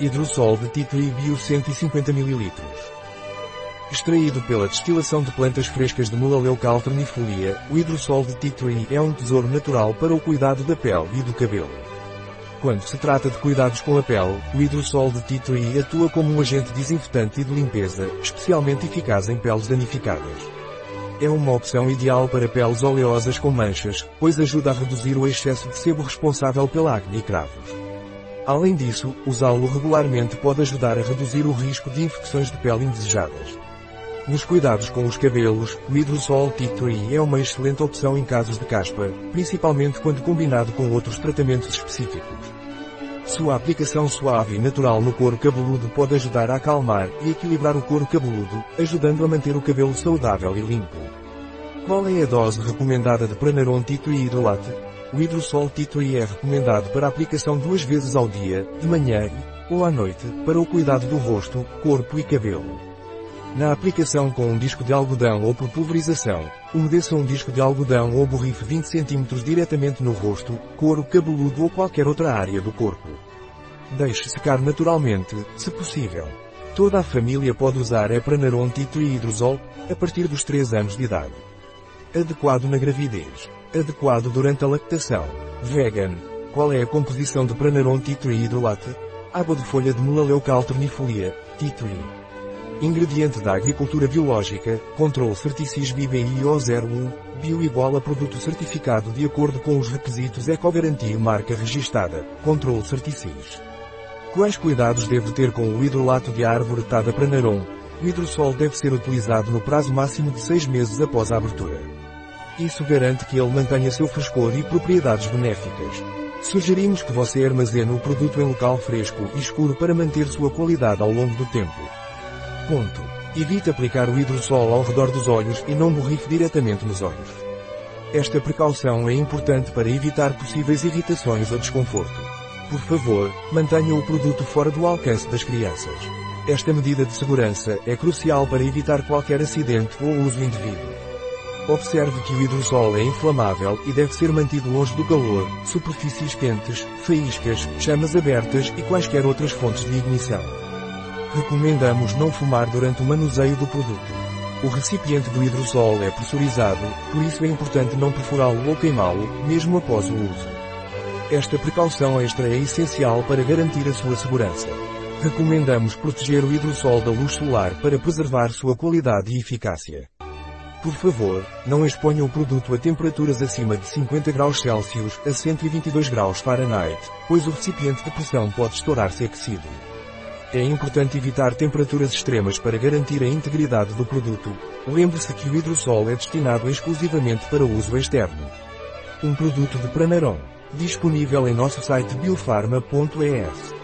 Hidrosol de Tree Bio 150 ml. Extraído pela destilação de plantas frescas de Mulaleuca alternifolia, o hidrosol de Tree é um tesouro natural para o cuidado da pele e do cabelo. Quando se trata de cuidados com a pele, o hidrosol de Tree atua como um agente desinfetante e de limpeza, especialmente eficaz em peles danificadas. É uma opção ideal para peles oleosas com manchas, pois ajuda a reduzir o excesso de sebo responsável pela acne e cravos. Além disso, usá-lo regularmente pode ajudar a reduzir o risco de infecções de pele indesejadas. Nos cuidados com os cabelos, o Hidrosol Tea Tree é uma excelente opção em casos de caspa, principalmente quando combinado com outros tratamentos específicos. Sua aplicação suave e natural no couro cabeludo pode ajudar a acalmar e equilibrar o couro cabeludo, ajudando a manter o cabelo saudável e limpo. Qual é a dose recomendada de Pranaron Tree Hidrolate? O hidrosol Tree é recomendado para aplicação duas vezes ao dia, de manhã ou à noite, para o cuidado do rosto, corpo e cabelo. Na aplicação com um disco de algodão ou por pulverização, umedeça um disco de algodão ou borrife 20 cm diretamente no rosto, couro cabeludo ou qualquer outra área do corpo. Deixe secar naturalmente, se possível. Toda a família pode usar Epranaron Tree Hidrosol, a partir dos 3 anos de idade. Adequado na gravidez. Adequado durante a lactação. Vegan. Qual é a composição de Pranaron Tree Hidrolate? Água de folha de melaleuca alternifolia, Tree. Ingrediente da agricultura biológica, Control Certicis BBIO01, bio igual a produto certificado de acordo com os requisitos Ecogarantia marca registada, Control Certicis. Quais cuidados deve ter com o hidrolato de árvore Tada Pranaron? O hidrosol deve ser utilizado no prazo máximo de 6 meses após a abertura. Isso garante que ele mantenha seu frescor e propriedades benéficas. Sugerimos que você armazene o produto em local fresco e escuro para manter sua qualidade ao longo do tempo. Ponto. Evite aplicar o hidrosol ao redor dos olhos e não borrife diretamente nos olhos. Esta precaução é importante para evitar possíveis irritações ou desconforto. Por favor, mantenha o produto fora do alcance das crianças. Esta medida de segurança é crucial para evitar qualquer acidente ou uso indevido. Observe que o hidrosol é inflamável e deve ser mantido longe do calor, superfícies quentes, faíscas, chamas abertas e quaisquer outras fontes de ignição. Recomendamos não fumar durante o manuseio do produto. O recipiente do hidrosol é pressurizado, por isso é importante não perfurá-lo ou queimá-lo, mesmo após o uso. Esta precaução extra é essencial para garantir a sua segurança. Recomendamos proteger o hidrosol da luz solar para preservar sua qualidade e eficácia. Por favor, não exponha o produto a temperaturas acima de 50 graus Celsius a 122 graus Fahrenheit, pois o recipiente de pressão pode estourar-se aquecido. É importante evitar temperaturas extremas para garantir a integridade do produto. Lembre-se que o hidrosol é destinado exclusivamente para uso externo. Um produto de Pranaron. Disponível em nosso site biofarma.es.